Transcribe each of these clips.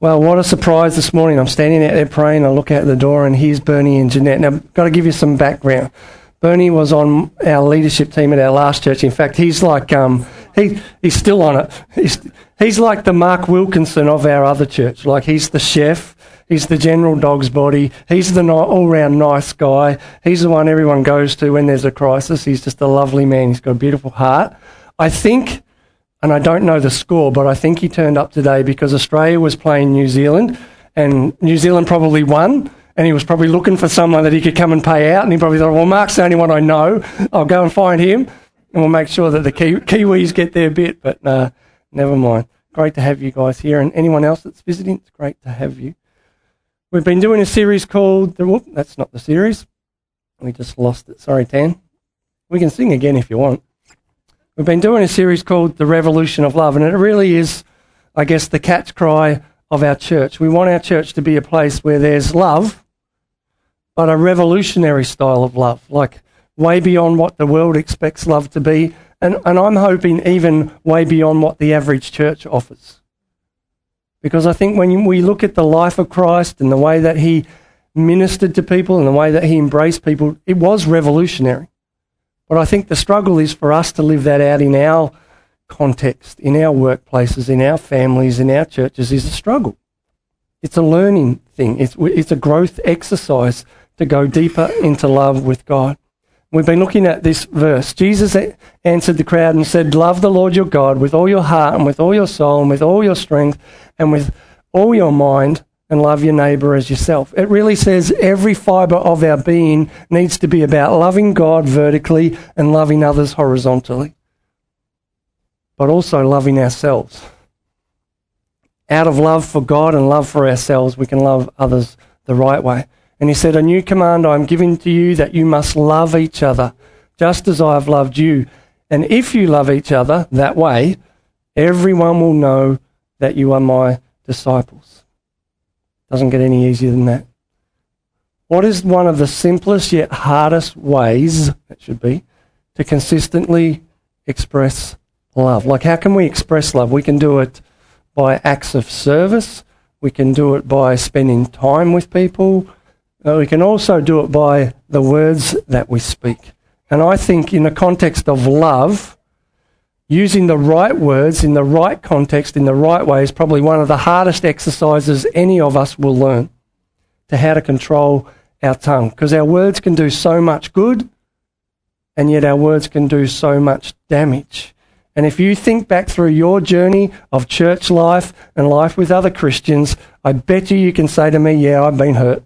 Well, what a surprise this morning. I'm standing out there praying. I look out the door and here's Bernie and Jeanette. Now, I've got to give you some background. Bernie was on our leadership team at our last church. In fact, he's like, um, he, he's still on it. He's, he's like the Mark Wilkinson of our other church. Like, he's the chef. He's the general dog's body. He's the all round nice guy. He's the one everyone goes to when there's a crisis. He's just a lovely man. He's got a beautiful heart. I think and I don't know the score, but I think he turned up today because Australia was playing New Zealand, and New Zealand probably won. And he was probably looking for someone that he could come and pay out. And he probably thought, well, Mark's the only one I know. I'll go and find him, and we'll make sure that the Ki- Kiwis get their bit. But uh, never mind. Great to have you guys here. And anyone else that's visiting, it's great to have you. We've been doing a series called, the, whoop, that's not the series. We just lost it. Sorry, Tan. We can sing again if you want. We've been doing a series called The Revolution of Love, and it really is, I guess, the catch cry of our church. We want our church to be a place where there's love, but a revolutionary style of love, like way beyond what the world expects love to be, and, and I'm hoping even way beyond what the average church offers. Because I think when we look at the life of Christ and the way that he ministered to people and the way that he embraced people, it was revolutionary. But I think the struggle is for us to live that out in our context, in our workplaces, in our families, in our churches, is a struggle. It's a learning thing, it's, it's a growth exercise to go deeper into love with God. We've been looking at this verse. Jesus answered the crowd and said, Love the Lord your God with all your heart and with all your soul and with all your strength and with all your mind and love your neighbour as yourself. It really says every fibre of our being needs to be about loving God vertically and loving others horizontally, but also loving ourselves. Out of love for God and love for ourselves, we can love others the right way. And he said, A new command I am giving to you that you must love each other, just as I have loved you. And if you love each other that way, everyone will know that you are my disciples. Doesn't get any easier than that. What is one of the simplest yet hardest ways, it should be, to consistently express love? Like, how can we express love? We can do it by acts of service, we can do it by spending time with people, uh, we can also do it by the words that we speak. And I think, in the context of love, using the right words in the right context, in the right way, is probably one of the hardest exercises any of us will learn to how to control our tongue. Because our words can do so much good, and yet our words can do so much damage. And if you think back through your journey of church life and life with other Christians, I bet you you can say to me, Yeah, I've been hurt.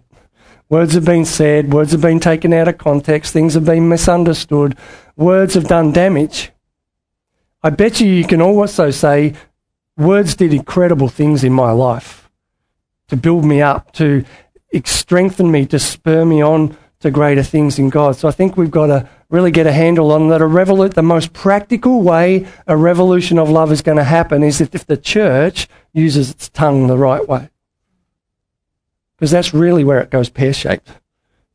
Words have been said, words have been taken out of context, things have been misunderstood, words have done damage. I bet you you can also say, words did incredible things in my life to build me up, to strengthen me, to spur me on to greater things in God. So I think we've got to really get a handle on that. A revolu- the most practical way a revolution of love is going to happen is if, if the church uses its tongue the right way. Because that's really where it goes pear shaped.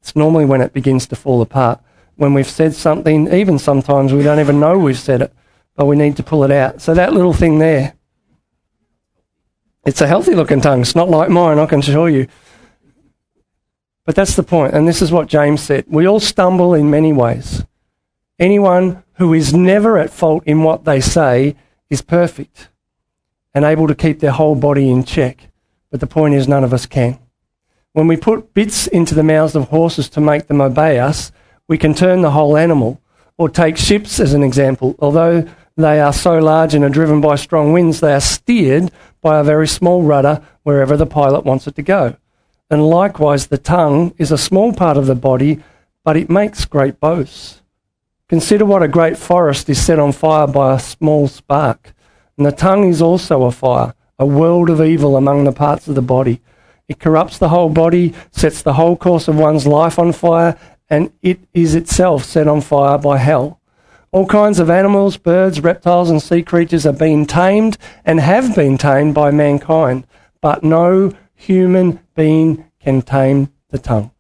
It's normally when it begins to fall apart. When we've said something, even sometimes we don't even know we've said it but we need to pull it out. So that little thing there, it's a healthy looking tongue. It's not like mine, I can assure you. But that's the point, and this is what James said. We all stumble in many ways. Anyone who is never at fault in what they say is perfect and able to keep their whole body in check. But the point is, none of us can. When we put bits into the mouths of horses to make them obey us, we can turn the whole animal. Or take ships as an example. Although they are so large and are driven by strong winds, they are steered by a very small rudder wherever the pilot wants it to go. And likewise, the tongue is a small part of the body, but it makes great boasts. Consider what a great forest is set on fire by a small spark. And the tongue is also a fire, a world of evil among the parts of the body. It corrupts the whole body, sets the whole course of one's life on fire, and it is itself set on fire by hell. All kinds of animals, birds, reptiles, and sea creatures are being tamed and have been tamed by mankind, but no human being can tame the tongue.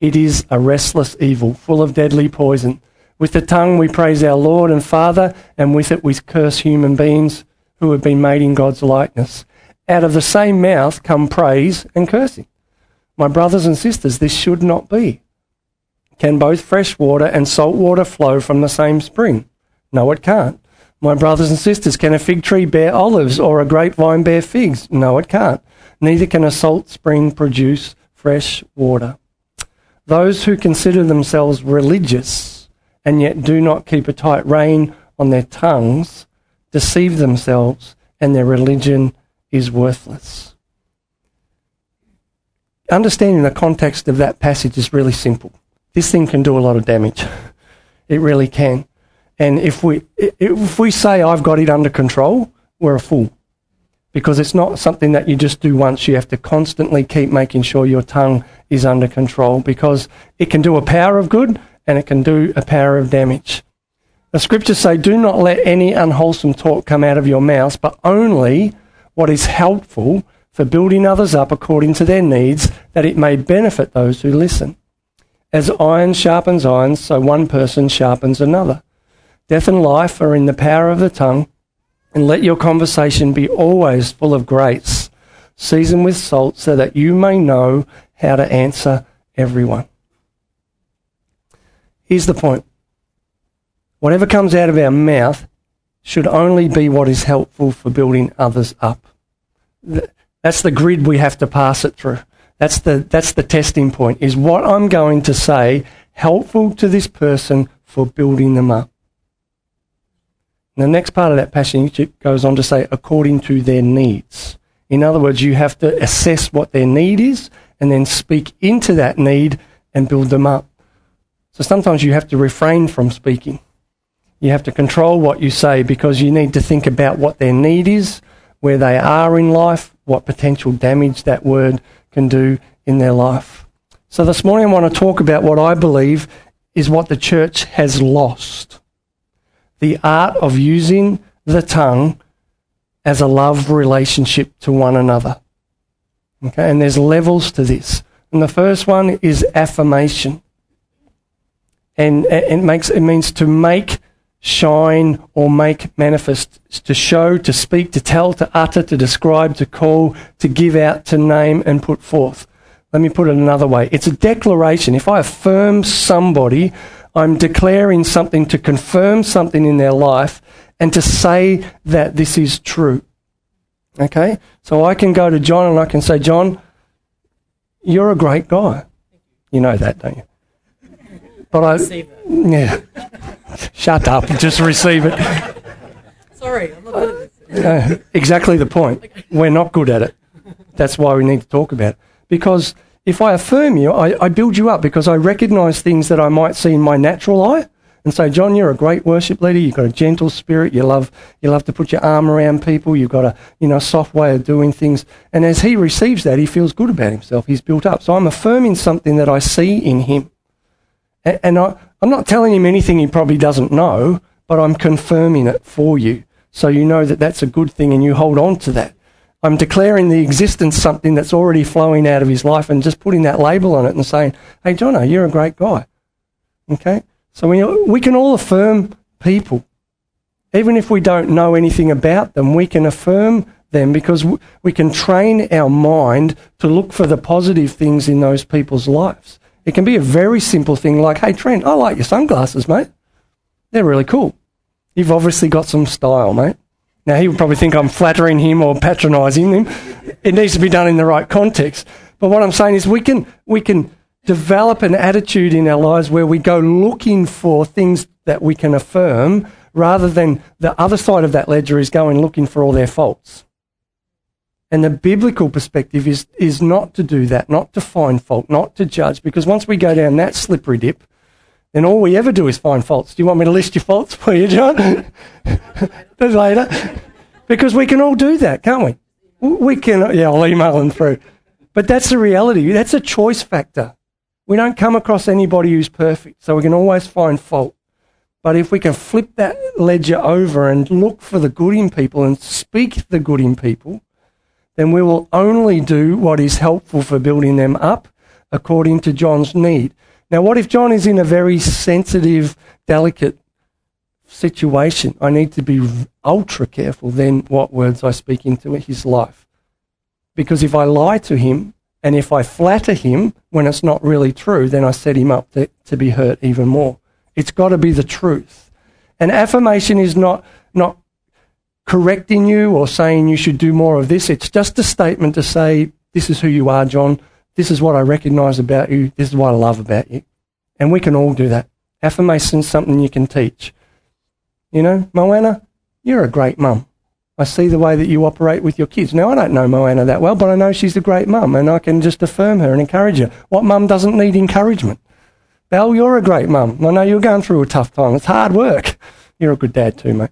It is a restless evil, full of deadly poison. With the tongue we praise our Lord and Father, and with it we curse human beings who have been made in God's likeness. out of the same mouth come praise and cursing. My brothers and sisters, this should not be. Can both fresh water and salt water flow from the same spring? No, it can't. My brothers and sisters, can a fig tree bear olives or a grapevine bear figs? No, it can't. Neither can a salt spring produce fresh water. Those who consider themselves religious and yet do not keep a tight rein on their tongues deceive themselves and their religion is worthless. Understanding the context of that passage is really simple. This thing can do a lot of damage. It really can. And if we, if we say, I've got it under control, we're a fool. Because it's not something that you just do once. You have to constantly keep making sure your tongue is under control because it can do a power of good and it can do a power of damage. The scriptures say, Do not let any unwholesome talk come out of your mouth, but only what is helpful for building others up according to their needs, that it may benefit those who listen. As iron sharpens iron, so one person sharpens another. Death and life are in the power of the tongue, and let your conversation be always full of grace, seasoned with salt, so that you may know how to answer everyone. Here's the point whatever comes out of our mouth should only be what is helpful for building others up. That's the grid we have to pass it through. That's the, that's the testing point. Is what I'm going to say helpful to this person for building them up? the next part of that passage goes on to say, according to their needs. In other words, you have to assess what their need is and then speak into that need and build them up. So sometimes you have to refrain from speaking. You have to control what you say because you need to think about what their need is, where they are in life, what potential damage that word can do in their life. So this morning I want to talk about what I believe is what the church has lost the art of using the tongue as a love relationship to one another. Okay, and there's levels to this. And the first one is affirmation. And it makes it means to make, shine, or make manifest, to show, to speak, to tell, to utter, to describe, to call, to give out, to name, and put forth. Let me put it another way. It's a declaration. If I affirm somebody, I'm declaring something to confirm something in their life and to say that this is true. Okay? So I can go to John and I can say, John, you're a great guy. You know that, don't you? But I. receive it. Yeah. Shut up. Just receive it. Sorry, I'm not good at this. exactly the point. We're not good at it. That's why we need to talk about it. Because if I affirm you, I, I build you up because I recognize things that I might see in my natural eye and say, John, you're a great worship leader. You've got a gentle spirit. You love, you love to put your arm around people. You've got a, you know, soft way of doing things. And as he receives that, he feels good about himself. He's built up. So I'm affirming something that I see in him. And, I, I'm not telling him anything he probably doesn't know, but I'm confirming it for you. So you know that that's a good thing and you hold on to that. I'm declaring the existence something that's already flowing out of his life and just putting that label on it and saying, hey, Jono, you're a great guy. Okay? So we, we can all affirm people. Even if we don't know anything about them, we can affirm them because we can train our mind to look for the positive things in those people's lives. It can be a very simple thing like, hey, Trent, I like your sunglasses, mate. They're really cool. You've obviously got some style, mate. Now, he would probably think I'm flattering him or patronising him. It needs to be done in the right context. But what I'm saying is we can, we can develop an attitude in our lives where we go looking for things that we can affirm rather than the other side of that ledger is going looking for all their faults. And the biblical perspective is, is not to do that, not to find fault, not to judge, because once we go down that slippery dip, then all we ever do is find faults. Do you want me to list your faults for you, John? later. Because we can all do that, can't we? We can, yeah, I'll email them through. But that's the reality. That's a choice factor. We don't come across anybody who's perfect, so we can always find fault. But if we can flip that ledger over and look for the good in people and speak the good in people, then we will only do what is helpful for building them up according to John's need. Now, what if John is in a very sensitive, delicate situation? I need to be ultra careful then what words I speak into his life. Because if I lie to him and if I flatter him when it's not really true, then I set him up to, to be hurt even more. It's got to be the truth. And affirmation is not, not correcting you or saying you should do more of this. It's just a statement to say, this is who you are, John. This is what I recognize about you. This is what I love about you. And we can all do that. Affirmation is something you can teach. You know, Moana, you're a great mum. I see the way that you operate with your kids. Now, I don't know Moana that well, but I know she's a great mum, and I can just affirm her and encourage her. What mum doesn't need encouragement? Belle, you're a great mum. I know you're going through a tough time. It's hard work. You're a good dad too, mate.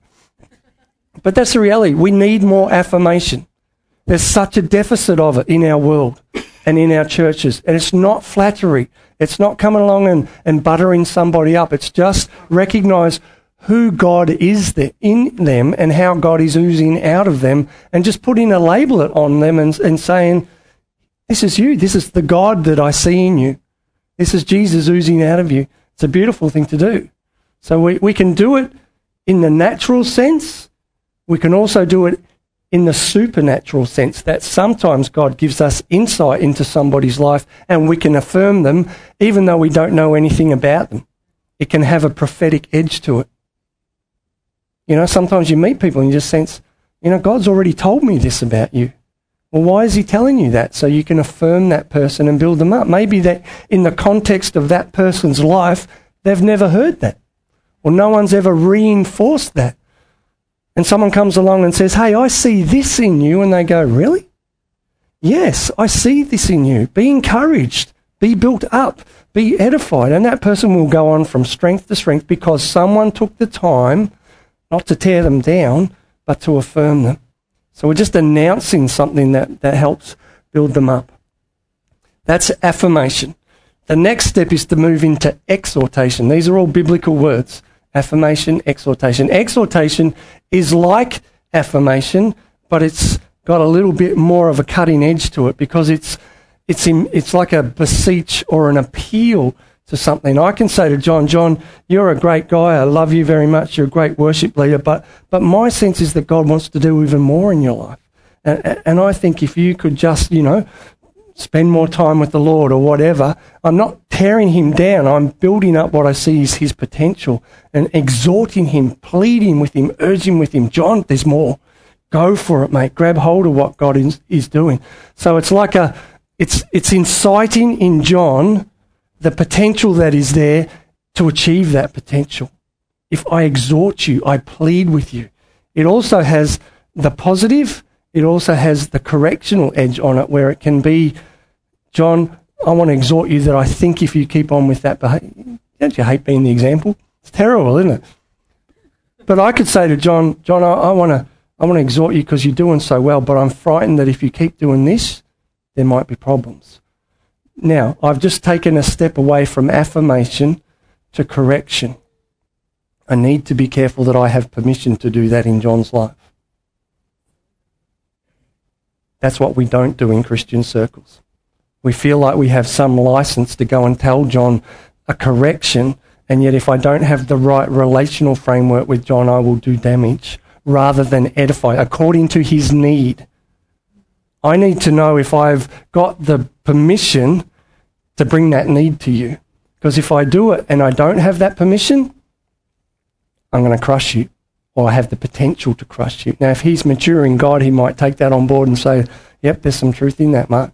But that's the reality. We need more affirmation. There's such a deficit of it in our world and in our churches. And it's not flattery. It's not coming along and, and buttering somebody up. It's just recognize who God is there in them and how God is oozing out of them and just putting a label on them and, and saying, This is you. This is the God that I see in you. This is Jesus oozing out of you. It's a beautiful thing to do. So we, we can do it in the natural sense. We can also do it in the supernatural sense that sometimes God gives us insight into somebody's life and we can affirm them even though we don't know anything about them. It can have a prophetic edge to it. You know, sometimes you meet people and you just sense, you know, God's already told me this about you. Well, why is he telling you that? So you can affirm that person and build them up. Maybe that in the context of that person's life, they've never heard that. Or no one's ever reinforced that. And someone comes along and says, Hey, I see this in you. And they go, Really? Yes, I see this in you. Be encouraged. Be built up. Be edified. And that person will go on from strength to strength because someone took the time not to tear them down, but to affirm them. So we're just announcing something that, that helps build them up. That's affirmation. The next step is to move into exhortation. These are all biblical words affirmation, exhortation. Exhortation is like affirmation, but it's got a little bit more of a cutting edge to it because it's, it's, in, it's like a beseech or an appeal to something. I can say to John, John, you're a great guy. I love you very much. You're a great worship leader. But, but my sense is that God wants to do even more in your life. And, and I think if you could just, you know, spend more time with the Lord or whatever, I'm not tearing him down. I'm building up what I see is his potential and exhorting him, pleading with him, urging with him, John, there's more. Go for it, mate. Grab hold of what God is, is doing. So it's like a, it's, it's inciting in John the potential that is there to achieve that potential. If I exhort you, I plead with you. It also has the positive, it also has the correctional edge on it where it can be, John, I want to exhort you that I think if you keep on with that behavior, don't you hate being the example? It's terrible, isn't it? But I could say to John, John, I, I want to, I want to exhort you because you're doing so well, but I'm frightened that if you keep doing this, there might be problems. Now, I've just taken a step away from affirmation to correction. I need to be careful that I have permission to do that in John's life. That's what we don't do in Christian circles. We feel like we have some license to go and tell John a correction, and yet if I don't have the right relational framework with John, I will do damage rather than edify according to his need. I need to know if I've got the permission to bring that need to you. Because if I do it and I don't have that permission, I'm going to crush you, or have the potential to crush you. Now, if he's mature in God, he might take that on board and say, Yep, there's some truth in that, Mark,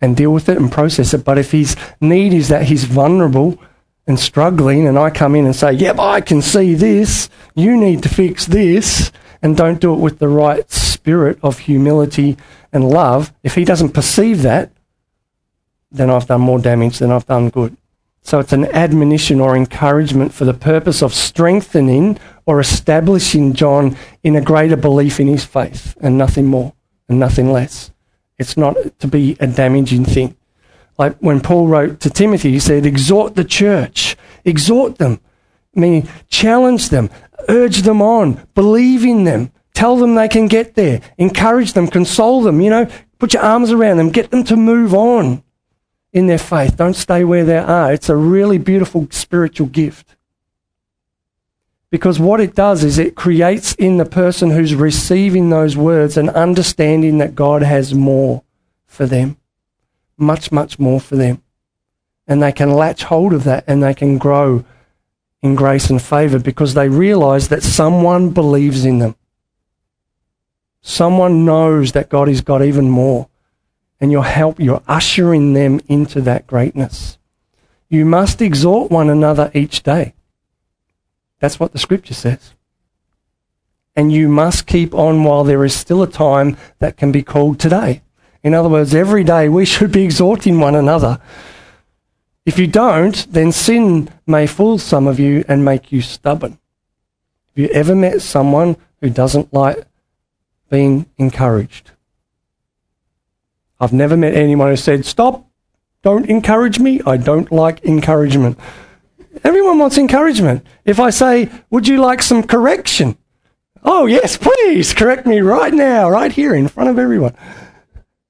and deal with it and process it. But if his need is that he's vulnerable and struggling, and I come in and say, Yep, I can see this, you need to fix this, and don't do it with the right spirit of humility and love, if he doesn't perceive that, then I've done more damage than I've done good. So it's an admonition or encouragement for the purpose of strengthening or establishing John in a greater belief in his faith and nothing more and nothing less. It's not to be a damaging thing. Like when Paul wrote to Timothy, he said, exhort the church, exhort them, meaning challenge them, urge them on, believe in them, tell them they can get there, encourage them, console them, you know, put your arms around them, get them to move on in their faith. Don't stay where they are. It's a really beautiful spiritual gift. Because what it does is it creates in the person who's receiving those words an understanding that God has more for them, much, much more for them. And they can latch hold of that and they can grow in grace and favor because they realize that someone believes in them. Someone knows that God has got even more. And you're help, you're ushering them into that greatness. You must exhort one another each day. That's what the scripture says. And you must keep on while there is still a time that can be called today. In other words, every day we should be exhorting one another. If you don't, then sin may fool some of you and make you stubborn. Have you ever met someone who doesn't like being encouraged? I've never met anyone who said, Stop, don't encourage me. I don't like encouragement. Everyone wants encouragement. If I say, Would you like some correction? Oh, yes, please, correct me right now, right here in front of everyone.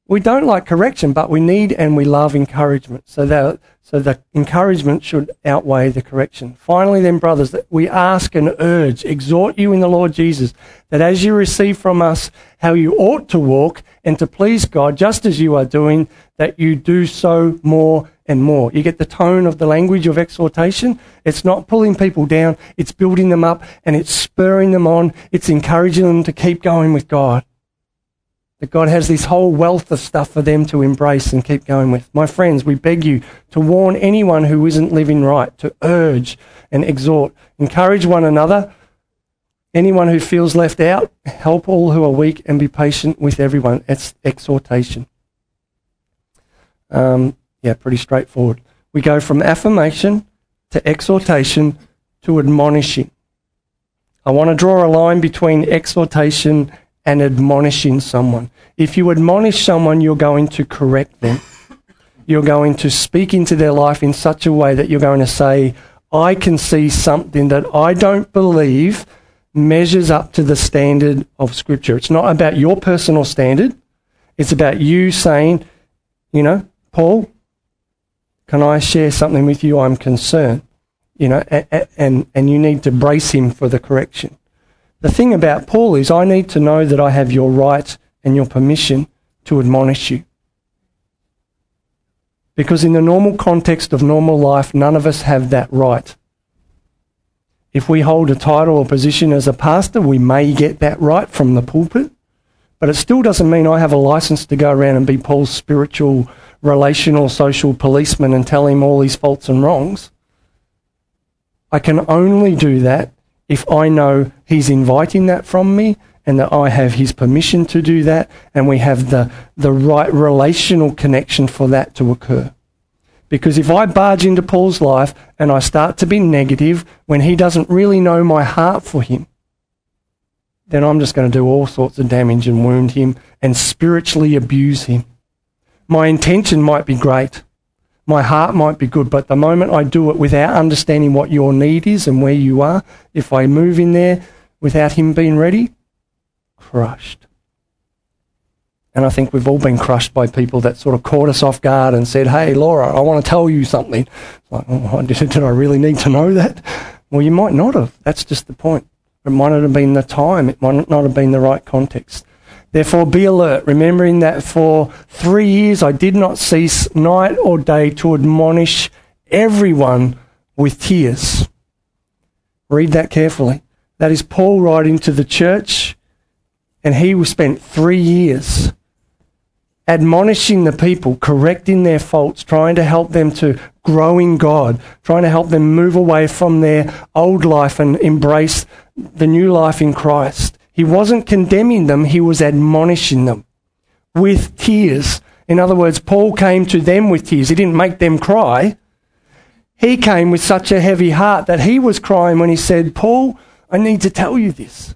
We don't like correction, but we need and we love encouragement. So that so the encouragement should outweigh the correction. Finally, then, brothers, that we ask and urge, exhort you in the Lord Jesus, that as you receive from us how you ought to walk and to please God, just as you are doing, that you do so more and more. You get the tone of the language of exhortation. It's not pulling people down, it's building them up and it's spurring them on. It's encouraging them to keep going with God. That God has this whole wealth of stuff for them to embrace and keep going with. My friends, we beg you to warn anyone who isn't living right, to urge and exhort, encourage one another. Anyone who feels left out, help all who are weak and be patient with everyone. It's exhortation. Um, yeah, pretty straightforward. We go from affirmation to exhortation to admonishing. I want to draw a line between exhortation and admonishing someone. If you admonish someone, you're going to correct them. You're going to speak into their life in such a way that you're going to say, I can see something that I don't believe measures up to the standard of Scripture. It's not about your personal standard. It's about you saying, you know, Paul, can I share something with you? I'm concerned. You know, and, and, and you need to brace him for the correction. The thing about Paul is, I need to know that I have your right and your permission to admonish you. Because in the normal context of normal life, none of us have that right. If we hold a title or position as a pastor, we may get that right from the pulpit, but it still doesn't mean I have a license to go around and be Paul's spiritual, relational, social policeman and tell him all his faults and wrongs. I can only do that if I know He's inviting that from me and that I have His permission to do that and we have the, the right relational connection for that to occur. Because if I barge into Paul's life and I start to be negative when he doesn't really know my heart for him, then I'm just going to do all sorts of damage and wound him and spiritually abuse him. My intention might be great, my heart might be good, but the moment I do it without understanding what your need is and where you are, if I move in there without Him being ready, crushed. And I think we've all been crushed by people that sort of caught us off guard and said, Hey, Laura, I want to tell you something. It's like, oh, did, did I really need to know that? Well, you might not have. That's just the point. It might not have been the time, it might not have been the right context. Therefore, be alert, remembering that for three years I did not cease night or day to admonish everyone with tears. Read that carefully. That is Paul writing to the church, and he spent three years admonishing the people, correcting their faults, trying to help them to grow in God, trying to help them move away from their old life and embrace the new life in Christ. He wasn't condemning them, he was admonishing them with tears. In other words, Paul came to them with tears. He didn't make them cry. He came with such a heavy heart that he was crying when he said, Paul, I need to tell you this.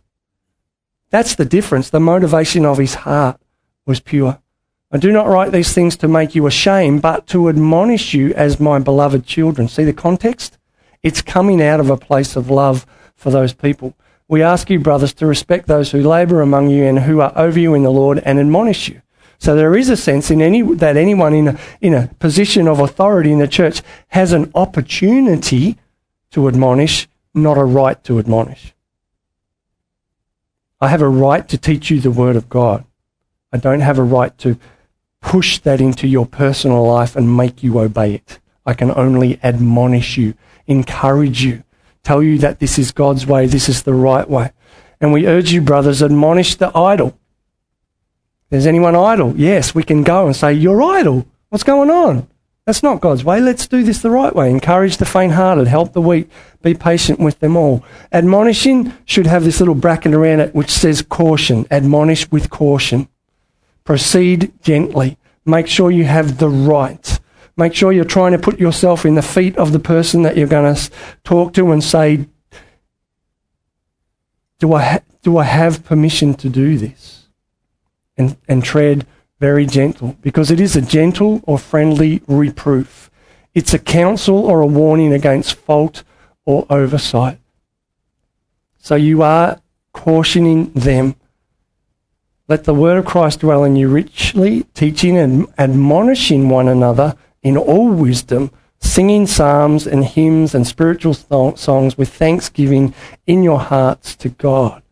That's the difference. The motivation of his heart was pure. I do not write these things to make you ashamed, but to admonish you as my beloved children. See the context? It's coming out of a place of love for those people. We ask you, brothers, to respect those who labour among you and who are over you in the Lord and admonish you. So there is a sense in any, that anyone in a, in a position of authority in the church has an opportunity to admonish, not a right to admonish. I have a right to teach you the Word of God. I don't have a right to push that into your personal life and make you obey it. I can only admonish you, encourage you, tell you that this is God's way, this is the right way. And we urge you, brothers, admonish the idle. There's anyone idle? Yes, we can go and say, You're idle. What's going on? That's not God's way. Let's do this the right way. Encourage the faint hearted, help the weak, be patient with them all. Admonishing should have this little bracket around it which says caution. Admonish with caution. Proceed gently. Make sure you have the right. Make sure you're trying to put yourself in the feet of the person that you're going to talk to and say, Do I, ha- do I have permission to do this? And, and tread very gentle, because it is a gentle or friendly reproof. It's a counsel or a warning against fault or oversight. So you are cautioning them. Let the word of Christ dwell in you richly, teaching and admonishing one another in all wisdom, singing psalms and hymns and spiritual songs with thanksgiving in your hearts to God.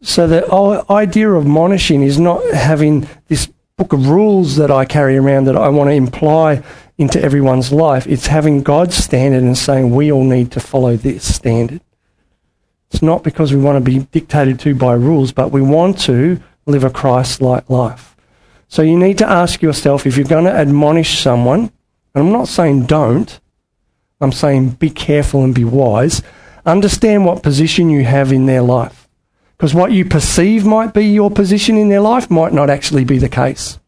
So the idea of monishing is not having this book of rules that I carry around that I want to imply into everyone's life. It's having God's standard and saying we all need to follow this standard. It's not because we want to be dictated to by rules, but we want to live a Christ like life. So you need to ask yourself if you're going to admonish someone, and I'm not saying don't, I'm saying be careful and be wise. Understand what position you have in their life. Because what you perceive might be your position in their life might not actually be the case.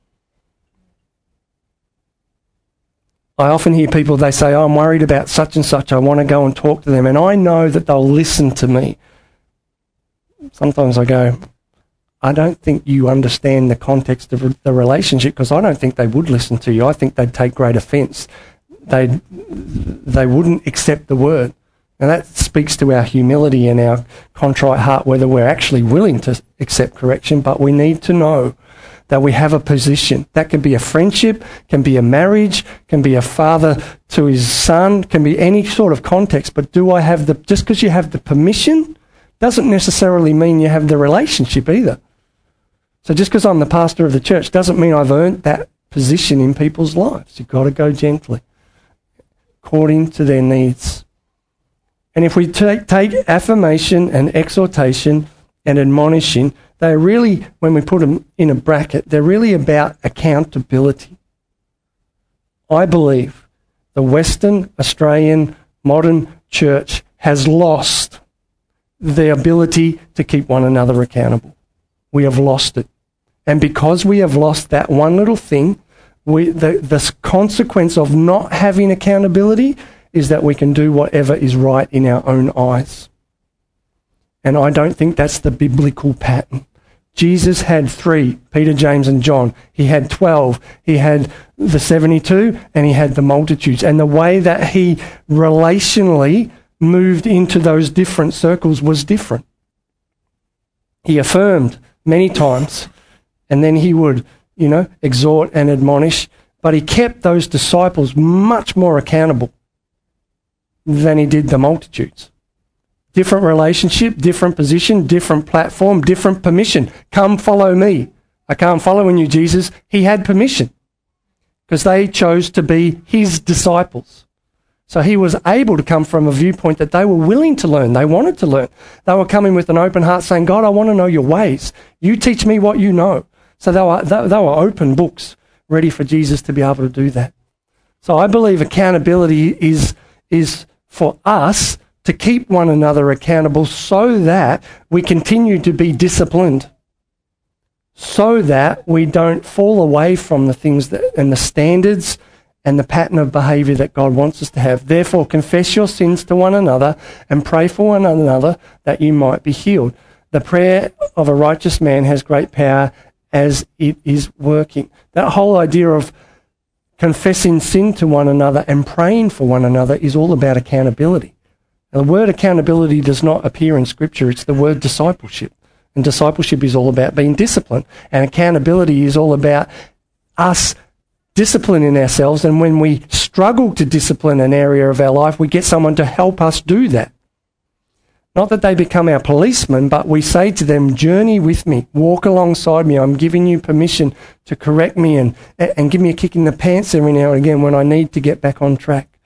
I often hear people, they say, oh, I'm worried about such and such. I want to go and talk to them. And I know that they'll listen to me. Sometimes I go, I don't think you understand the context of the relationship because I don't think they would listen to you. I think they'd take great offence. They'd, they wouldn't accept the word. And that speaks to our humility and our contrite heart, whether we're actually willing to accept correction, but we need to know that we have a position. That can be a friendship, can be a marriage, can be a father to his son, can be any sort of context. But do I have the, just because you have the permission doesn't necessarily mean you have the relationship either. So just because I'm the pastor of the church doesn't mean I've earned that position in people's lives. You've got to go gently, according to their needs. And if we take, take affirmation and exhortation and admonishing, they're really, when we put them in a bracket, they're really about accountability. I believe the Western Australian modern church has lost the ability to keep one another accountable. We have lost it. And because we have lost that one little thing, we, the, the consequence of not having accountability is that we can do whatever is right in our own eyes. And I don't think that's the biblical pattern. Jesus had three Peter, James, and John. He had 12. He had the 72 and he had the multitudes. And the way that he relationally moved into those different circles was different. He affirmed many times and then he would, you know, exhort and admonish, but he kept those disciples much more accountable than he did the multitudes. Different relationship, different position, different platform, different permission. Come follow me. I can't follow in you, Jesus. He had permission because they chose to be his disciples. So he was able to come from a viewpoint that they were willing to learn. They wanted to learn. They were coming with an open heart saying, God, I want to know your ways. You teach me what you know. So they were, they, they were open books ready for Jesus to be able to do that. So I believe accountability is, is for us to keep one another accountable so that we continue to be disciplined, so that we don't fall away from the things that, and the standards and the pattern of behavior that God wants us to have. Therefore, confess your sins to one another and pray for one another that you might be healed. The prayer of a righteous man has great power as it is working. That whole idea of confessing sin to one another and praying for one another is all about accountability. Now, the word accountability does not appear in Scripture, it's the word discipleship. And discipleship is all about being disciplined. And accountability is all about us disciplining ourselves. And when we struggle to discipline an area of our life, we get someone to help us do that. Not that they become our policemen, but we say to them, journey with me, walk alongside me. I'm giving you permission to correct me and, and give me a kick in the pants every now and again when I need to get back on track.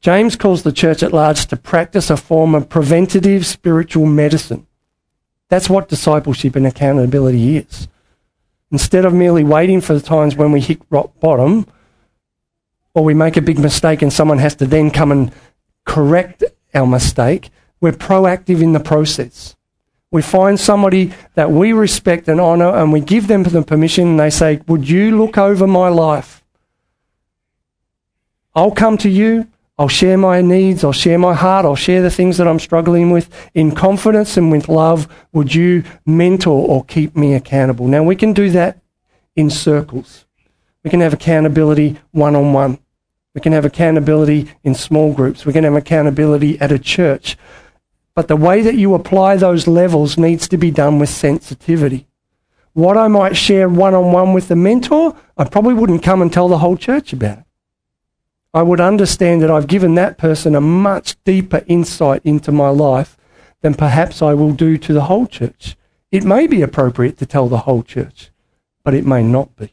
James calls the church at large to practice a form of preventative spiritual medicine. That's what discipleship and accountability is. Instead of merely waiting for the times when we hit rock bottom or we make a big mistake and someone has to then come and correct our mistake, we're proactive in the process. We find somebody that we respect and honour and we give them the permission and they say, Would you look over my life? I'll come to you. I'll share my needs. I'll share my heart. I'll share the things that I'm struggling with in confidence and with love. Would you mentor or keep me accountable? Now, we can do that in circles. We can have accountability one on one. We can have accountability in small groups. We can have accountability at a church. But the way that you apply those levels needs to be done with sensitivity. What I might share one on one with the mentor, I probably wouldn't come and tell the whole church about it. I would understand that I've given that person a much deeper insight into my life than perhaps I will do to the whole church. It may be appropriate to tell the whole church, but it may not be.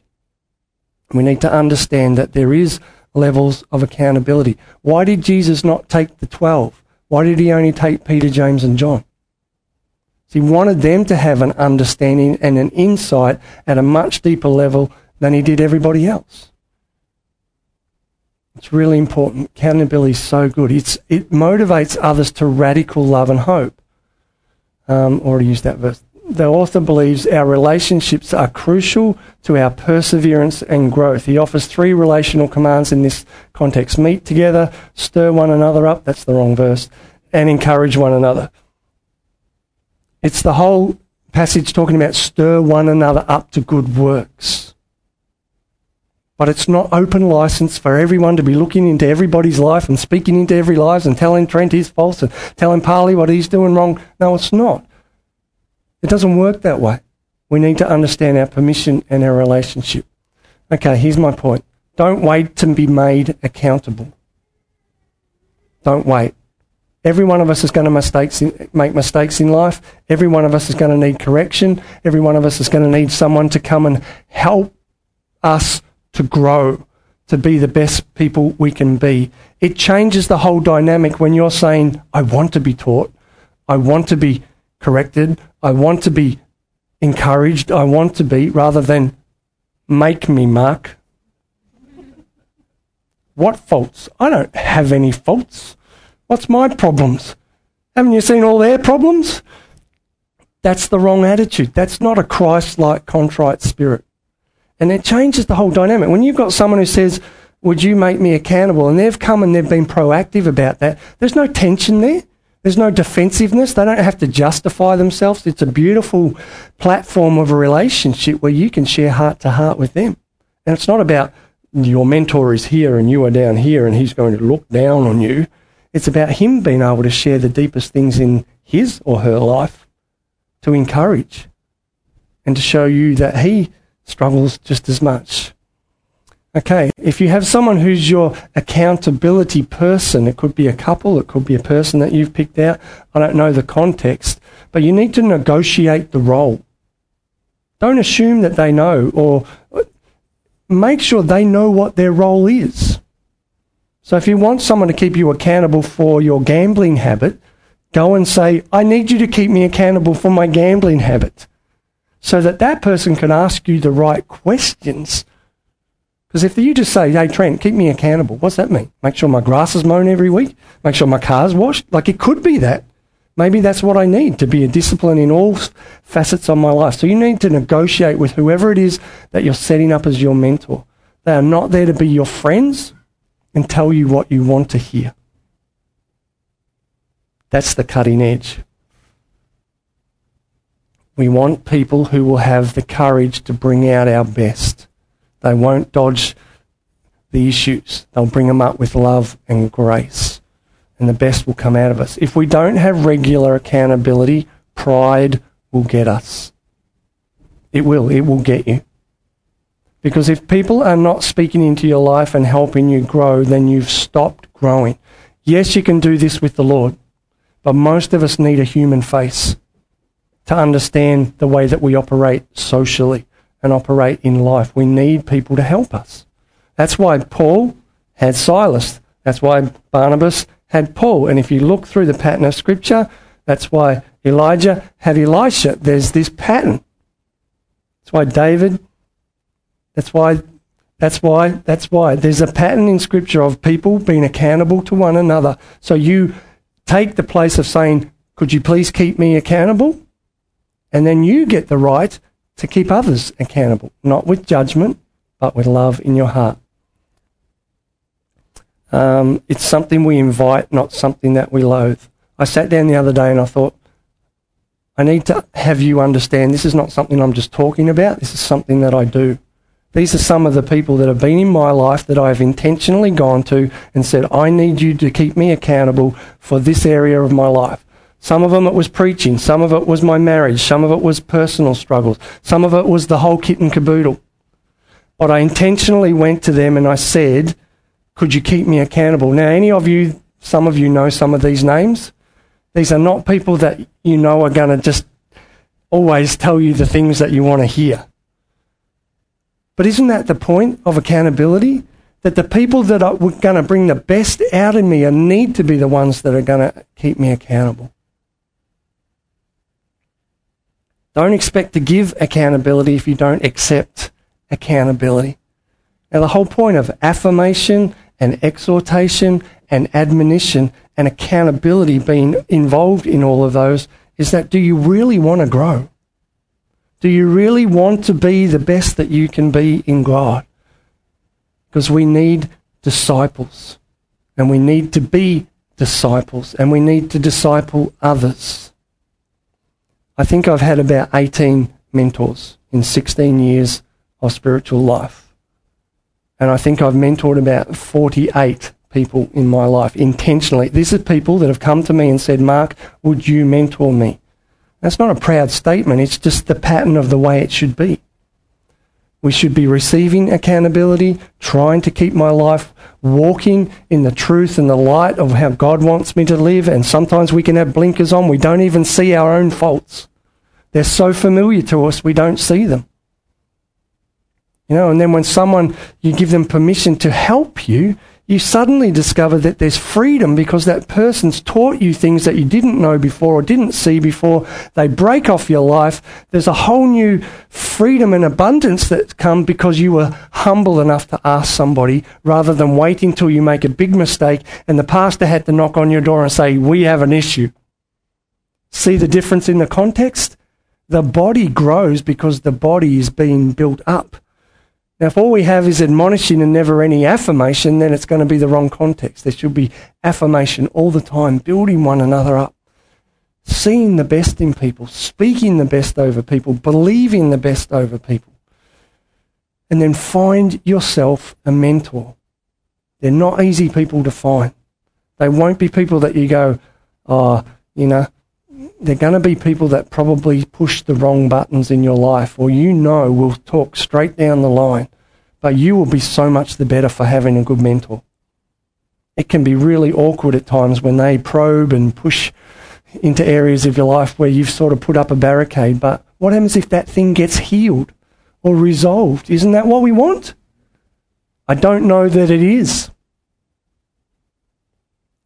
We need to understand that there is levels of accountability. Why did Jesus not take the 12? Why did he only take Peter, James, and John? He wanted them to have an understanding and an insight at a much deeper level than he did everybody else. It's really important. Accountability is so good. It's, it motivates others to radical love and hope. Um, already used that verse. The author believes our relationships are crucial to our perseverance and growth. He offers three relational commands in this context meet together, stir one another up, that's the wrong verse, and encourage one another. It's the whole passage talking about stir one another up to good works. But it's not open license for everyone to be looking into everybody's life and speaking into every life and telling Trent he's false and telling Parley what he's doing wrong. No, it's not. It doesn't work that way. We need to understand our permission and our relationship. Okay, here's my point. Don't wait to be made accountable. Don't wait. Every one of us is going to mistakes in, make mistakes in life. Every one of us is going to need correction. Every one of us is going to need someone to come and help us to grow, to be the best people we can be. It changes the whole dynamic when you're saying, I want to be taught, I want to be corrected, I want to be encouraged, I want to be, rather than make me, Mark. What faults? I don't have any faults. What's my problems? Haven't you seen all their problems? That's the wrong attitude. That's not a Christ like contrite spirit. And it changes the whole dynamic. When you've got someone who says, Would you make me accountable? And they've come and they've been proactive about that, there's no tension there. There's no defensiveness. They don't have to justify themselves. It's a beautiful platform of a relationship where you can share heart to heart with them. And it's not about your mentor is here and you are down here and he's going to look down on you. It's about him being able to share the deepest things in his or her life to encourage and to show you that he struggles just as much. Okay, if you have someone who's your accountability person, it could be a couple, it could be a person that you've picked out. I don't know the context, but you need to negotiate the role. Don't assume that they know, or make sure they know what their role is. So if you want someone to keep you accountable for your gambling habit, go and say, I need you to keep me accountable for my gambling habit so that that person can ask you the right questions. Because if you just say, hey, Trent, keep me accountable, what's that mean? Make sure my grass is mown every week? Make sure my car's washed? Like it could be that. Maybe that's what I need to be a discipline in all facets of my life. So you need to negotiate with whoever it is that you're setting up as your mentor. They are not there to be your friends and tell you what you want to hear. That's the cutting edge. We want people who will have the courage to bring out our best. They won't dodge the issues. They'll bring them up with love and grace. And the best will come out of us. If we don't have regular accountability, pride will get us. It will. It will get you. Because if people are not speaking into your life and helping you grow, then you've stopped growing. Yes, you can do this with the Lord. but most of us need a human face to understand the way that we operate socially and operate in life. We need people to help us. That's why Paul had Silas. That's why Barnabas had Paul. And if you look through the pattern of Scripture, that's why Elijah had Elisha. There's this pattern. That's why David, that's why, that's why, that's why. There's a pattern in Scripture of people being accountable to one another. So you take the place of saying, Could you please keep me accountable? And then you get the right to keep others accountable, not with judgment, but with love in your heart. Um, it's something we invite, not something that we loathe. I sat down the other day and I thought, I need to have you understand this is not something I'm just talking about, this is something that I do. These are some of the people that have been in my life that I have intentionally gone to and said, I need you to keep me accountable for this area of my life. Some of them it was preaching, some of it was my marriage, some of it was personal struggles, some of it was the whole kit and caboodle. But I intentionally went to them and I said, Could you keep me accountable? Now, any of you, some of you know some of these names. These are not people that you know are going to just always tell you the things that you want to hear. But isn't that the point of accountability? That the people that are going to bring the best out of me need to be the ones that are going to keep me accountable. Don't expect to give accountability if you don't accept accountability. Now, the whole point of affirmation and exhortation and admonition and accountability being involved in all of those is that do you really want to grow? Do you really want to be the best that you can be in God? Because we need disciples and we need to be disciples and we need to disciple others. I think I've had about 18 mentors in 16 years of spiritual life. And I think I've mentored about 48 people in my life intentionally. These are people that have come to me and said, Mark, would you mentor me? That's not a proud statement, it's just the pattern of the way it should be. We should be receiving accountability, trying to keep my life walking in the truth and the light of how God wants me to live. And sometimes we can have blinkers on. We don't even see our own faults. They're so familiar to us, we don't see them. You know, and then when someone, you give them permission to help you, you suddenly discover that there's freedom because that person's taught you things that you didn't know before or didn't see before. They break off your life. There's a whole new freedom and abundance that come because you were humble enough to ask somebody rather than waiting till you make a big mistake and the pastor had to knock on your door and say, We have an issue. See the difference in the context? The body grows because the body is being built up. Now, if all we have is admonishing and never any affirmation, then it's going to be the wrong context. There should be affirmation all the time, building one another up, seeing the best in people, speaking the best over people, believing the best over people. And then find yourself a mentor. They're not easy people to find. They won't be people that you go, oh, you know, they're going to be people that probably push the wrong buttons in your life, or you know will talk straight down the line, but you will be so much the better for having a good mentor. It can be really awkward at times when they probe and push into areas of your life where you've sort of put up a barricade, but what happens if that thing gets healed or resolved? Isn't that what we want? I don't know that it is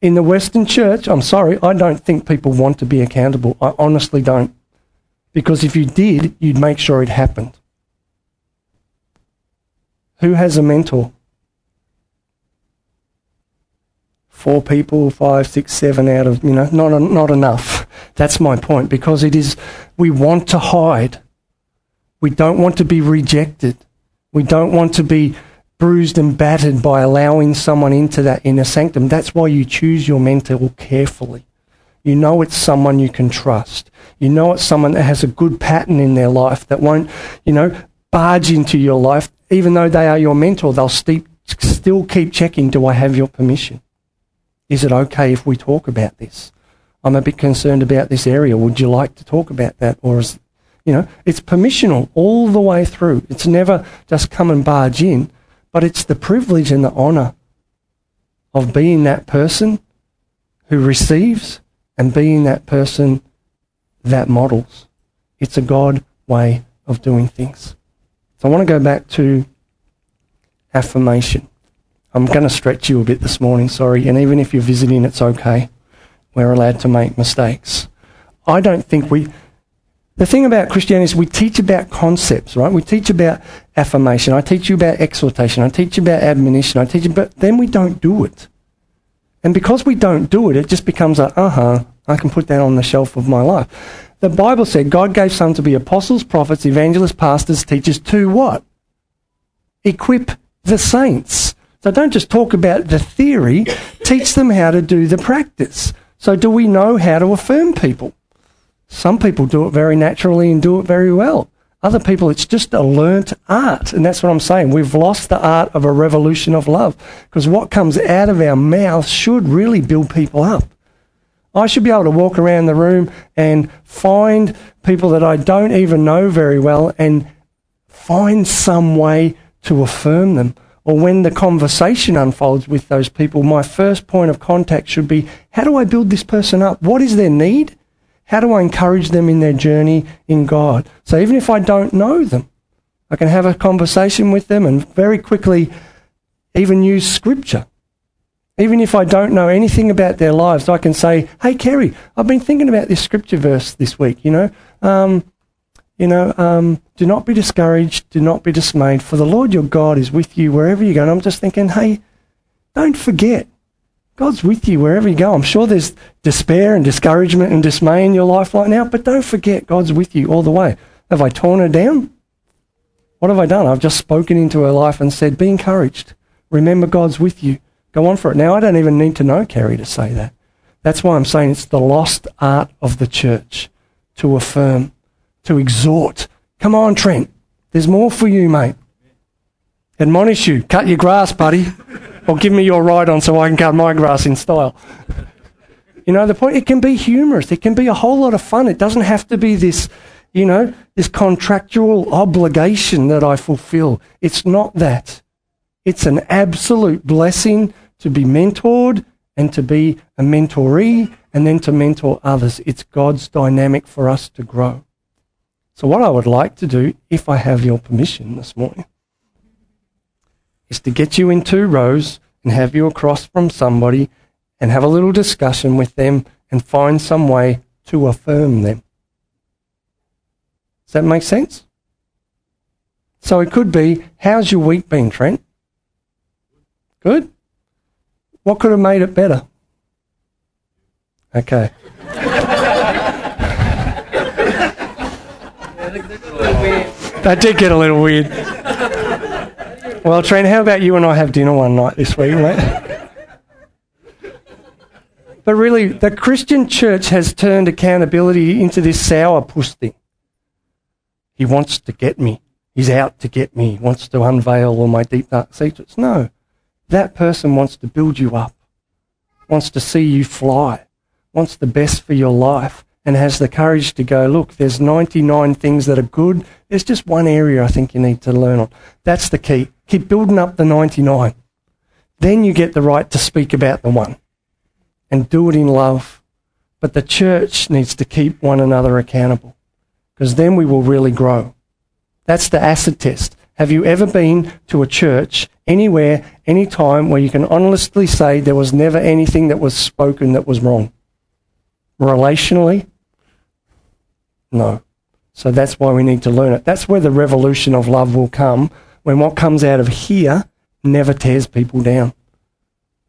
in the Western church, I'm sorry, I don't think people want to be accountable. I honestly don't. Because if you did, you'd make sure it happened. Who has a mentor? Four people, five, six, seven out of, you know, not, not enough. That's my point. Because it is, we want to hide. We don't want to be rejected. We don't want to be bruised and battered by allowing someone into that inner sanctum. That's why you choose your mentor carefully. You know it's someone you can trust. You know it's someone that has a good pattern in their life that won't, you know, barge into your life. Even though they are your mentor, they'll st- still keep checking, do I have your permission? Is it okay if we talk about this? I'm a bit concerned about this area. Would you like to talk about that? Or is, you know, it's permissional all the way through. It's never just come and barge in. But it's the privilege and the honor of being that person who receives and being that person that models. It's a God way of doing things. So I want to go back to affirmation. I'm going to stretch you a bit this morning, sorry, and even if you're visiting, it's okay. We're allowed to make mistakes. I don't think we. The thing about Christianity is we teach about concepts, right? We teach about affirmation. I teach you about exhortation. I teach you about admonition. I teach you, but then we don't do it. And because we don't do it, it just becomes a, uh huh, I can put that on the shelf of my life. The Bible said God gave some to be apostles, prophets, evangelists, pastors, teachers to what? Equip the saints. So don't just talk about the theory, teach them how to do the practice. So, do we know how to affirm people? Some people do it very naturally and do it very well. Other people, it's just a learnt art. And that's what I'm saying. We've lost the art of a revolution of love because what comes out of our mouth should really build people up. I should be able to walk around the room and find people that I don't even know very well and find some way to affirm them or when the conversation unfolds with those people, my first point of contact should be how do I build this person up? What is their need? How do I encourage them in their journey in God? So even if I don't know them, I can have a conversation with them and very quickly even use scripture. Even if I don't know anything about their lives, I can say, Hey, Kerry, I've been thinking about this scripture verse this week, you know. Um, you know, um, do not be discouraged, do not be dismayed, for the Lord your God is with you wherever you go. And I'm just thinking, hey, don't forget, God's with you wherever you go. I'm sure there's despair and discouragement and dismay in your life right now, but don't forget, God's with you all the way. Have I torn her down? What have I done? I've just spoken into her life and said, be encouraged. Remember, God's with you. Go on for it. Now, I don't even need to know Kerry to say that. That's why I'm saying it's the lost art of the church to affirm to exhort. Come on, Trent. There's more for you, mate. Admonish you. Cut your grass, buddy. Or give me your ride on so I can cut my grass in style. You know, the point, it can be humorous. It can be a whole lot of fun. It doesn't have to be this, you know, this contractual obligation that I fulfill. It's not that. It's an absolute blessing to be mentored and to be a mentoree and then to mentor others. It's God's dynamic for us to grow. So, what I would like to do, if I have your permission this morning, is to get you in two rows and have you across from somebody and have a little discussion with them and find some way to affirm them. Does that make sense? So it could be, how's your week been, Trent? Good? What could have made it better? Okay. that did get a little weird. Well, Trent, how about you and I have dinner one night this week, mate? But really, the Christian church has turned accountability into this sourpuss thing. He wants to get me. He's out to get me. He wants to unveil all my deep dark secrets. No. That person wants to build you up, wants to see you fly, wants the best for your life, and has the courage to go, look, there's 99 things that are good. There's just one area I think you need to learn on. That's the key. Keep building up the 99. Then you get the right to speak about the one and do it in love. But the church needs to keep one another accountable because then we will really grow. That's the acid test. Have you ever been to a church anywhere, anytime where you can honestly say there was never anything that was spoken that was wrong? Relationally, no. So that's why we need to learn it. That's where the revolution of love will come when what comes out of here never tears people down,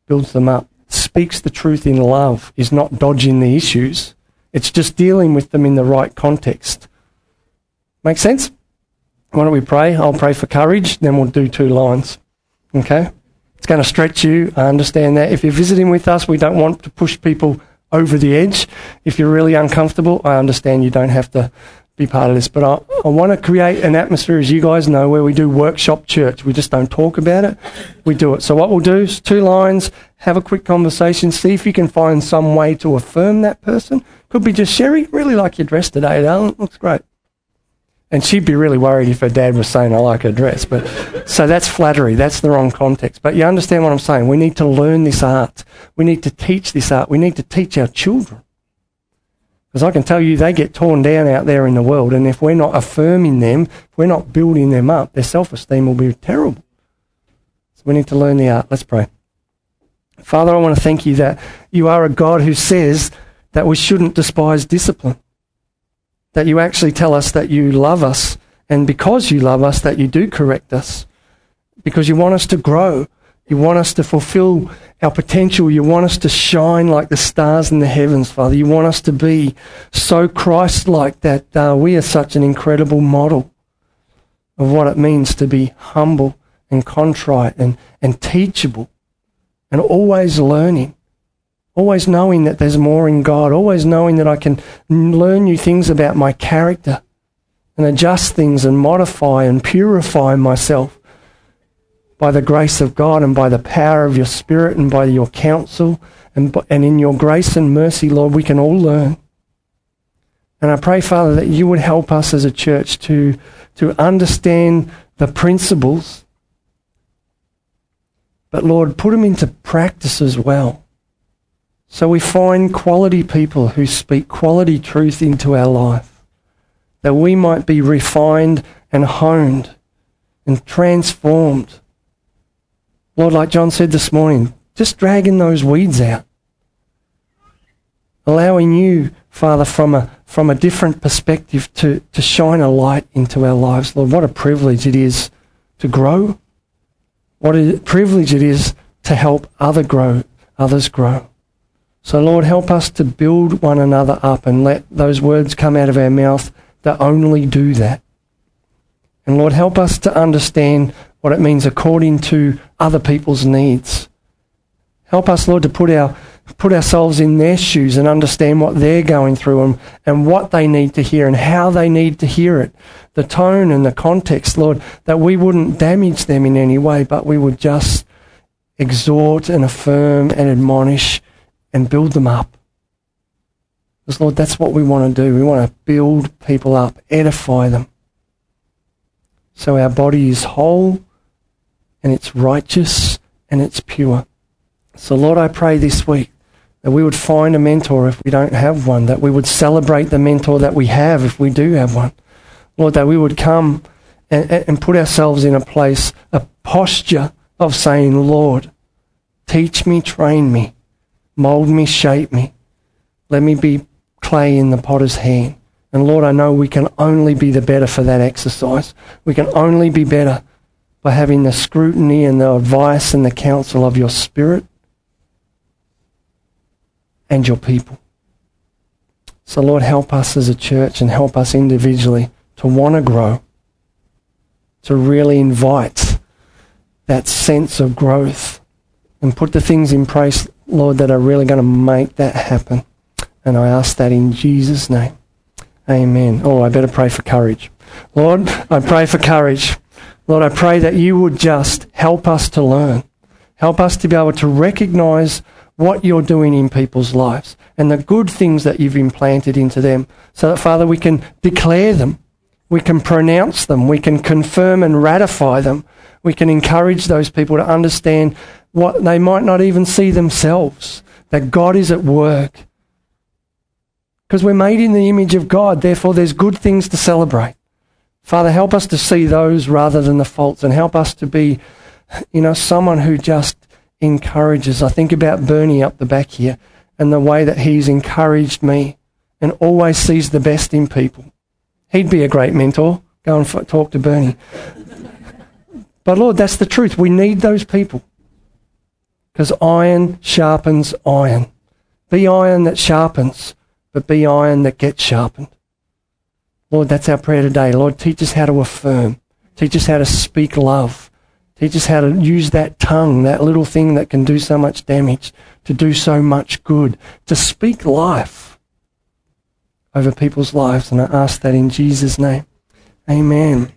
builds them up, speaks the truth in love, is not dodging the issues. It's just dealing with them in the right context. Make sense? Why don't we pray? I'll pray for courage, then we'll do two lines. Okay? It's going to stretch you. I understand that. If you're visiting with us, we don't want to push people over the edge. If you're really uncomfortable, I understand you don't have to be part of this. But I, I want to create an atmosphere, as you guys know, where we do workshop church. We just don't talk about it, we do it. So what we'll do is two lines, have a quick conversation, see if you can find some way to affirm that person. Could be just Sherry, really like your dress today, darling. Looks great. And she'd be really worried if her dad was saying, I like her dress. But so that's flattery. That's the wrong context. But you understand what I'm saying? We need to learn this art. We need to teach this art. We need to teach our children. Because I can tell you they get torn down out there in the world, and if we're not affirming them, if we're not building them up, their self esteem will be terrible. So we need to learn the art. Let's pray. Father, I want to thank you that you are a God who says that we shouldn't despise discipline. That you actually tell us that you love us, and because you love us, that you do correct us. Because you want us to grow. You want us to fulfill our potential. You want us to shine like the stars in the heavens, Father. You want us to be so Christ like that uh, we are such an incredible model of what it means to be humble and contrite and, and teachable and always learning. Always knowing that there's more in God, always knowing that I can learn new things about my character and adjust things and modify and purify myself by the grace of God and by the power of your Spirit and by your counsel and, and in your grace and mercy, Lord, we can all learn. And I pray, Father, that you would help us as a church to, to understand the principles, but Lord, put them into practice as well. So we find quality people who speak quality truth into our life, that we might be refined and honed and transformed Lord, like John said this morning, just dragging those weeds out. Allowing you, Father, from a, from a different perspective to, to shine a light into our lives. Lord, what a privilege it is to grow. What a privilege it is to help other grow, others grow. So, Lord, help us to build one another up and let those words come out of our mouth that only do that. And Lord, help us to understand what it means according to other people's needs. Help us, Lord, to put, our, put ourselves in their shoes and understand what they're going through and, and what they need to hear and how they need to hear it. The tone and the context, Lord, that we wouldn't damage them in any way, but we would just exhort and affirm and admonish and build them up. Because, Lord, that's what we want to do. We want to build people up, edify them. So our body is whole and it's righteous and it's pure. So, Lord, I pray this week that we would find a mentor if we don't have one, that we would celebrate the mentor that we have if we do have one. Lord, that we would come and, and put ourselves in a place, a posture of saying, Lord, teach me, train me, mold me, shape me. Let me be clay in the potter's hand. And Lord, I know we can only be the better for that exercise. We can only be better by having the scrutiny and the advice and the counsel of your Spirit and your people. So, Lord, help us as a church and help us individually to want to grow, to really invite that sense of growth and put the things in place, Lord, that are really going to make that happen. And I ask that in Jesus' name. Amen. Oh, I better pray for courage. Lord, I pray for courage. Lord, I pray that you would just help us to learn. Help us to be able to recognize what you're doing in people's lives and the good things that you've implanted into them so that, Father, we can declare them. We can pronounce them. We can confirm and ratify them. We can encourage those people to understand what they might not even see themselves, that God is at work. Because we're made in the image of God, therefore, there's good things to celebrate. Father, help us to see those rather than the faults and help us to be, you know, someone who just encourages. I think about Bernie up the back here and the way that he's encouraged me and always sees the best in people. He'd be a great mentor. Go and talk to Bernie. but Lord, that's the truth. We need those people because iron sharpens iron. Be iron that sharpens, but be iron that gets sharpened. Lord, that's our prayer today. Lord, teach us how to affirm. Teach us how to speak love. Teach us how to use that tongue, that little thing that can do so much damage, to do so much good, to speak life over people's lives. And I ask that in Jesus' name. Amen.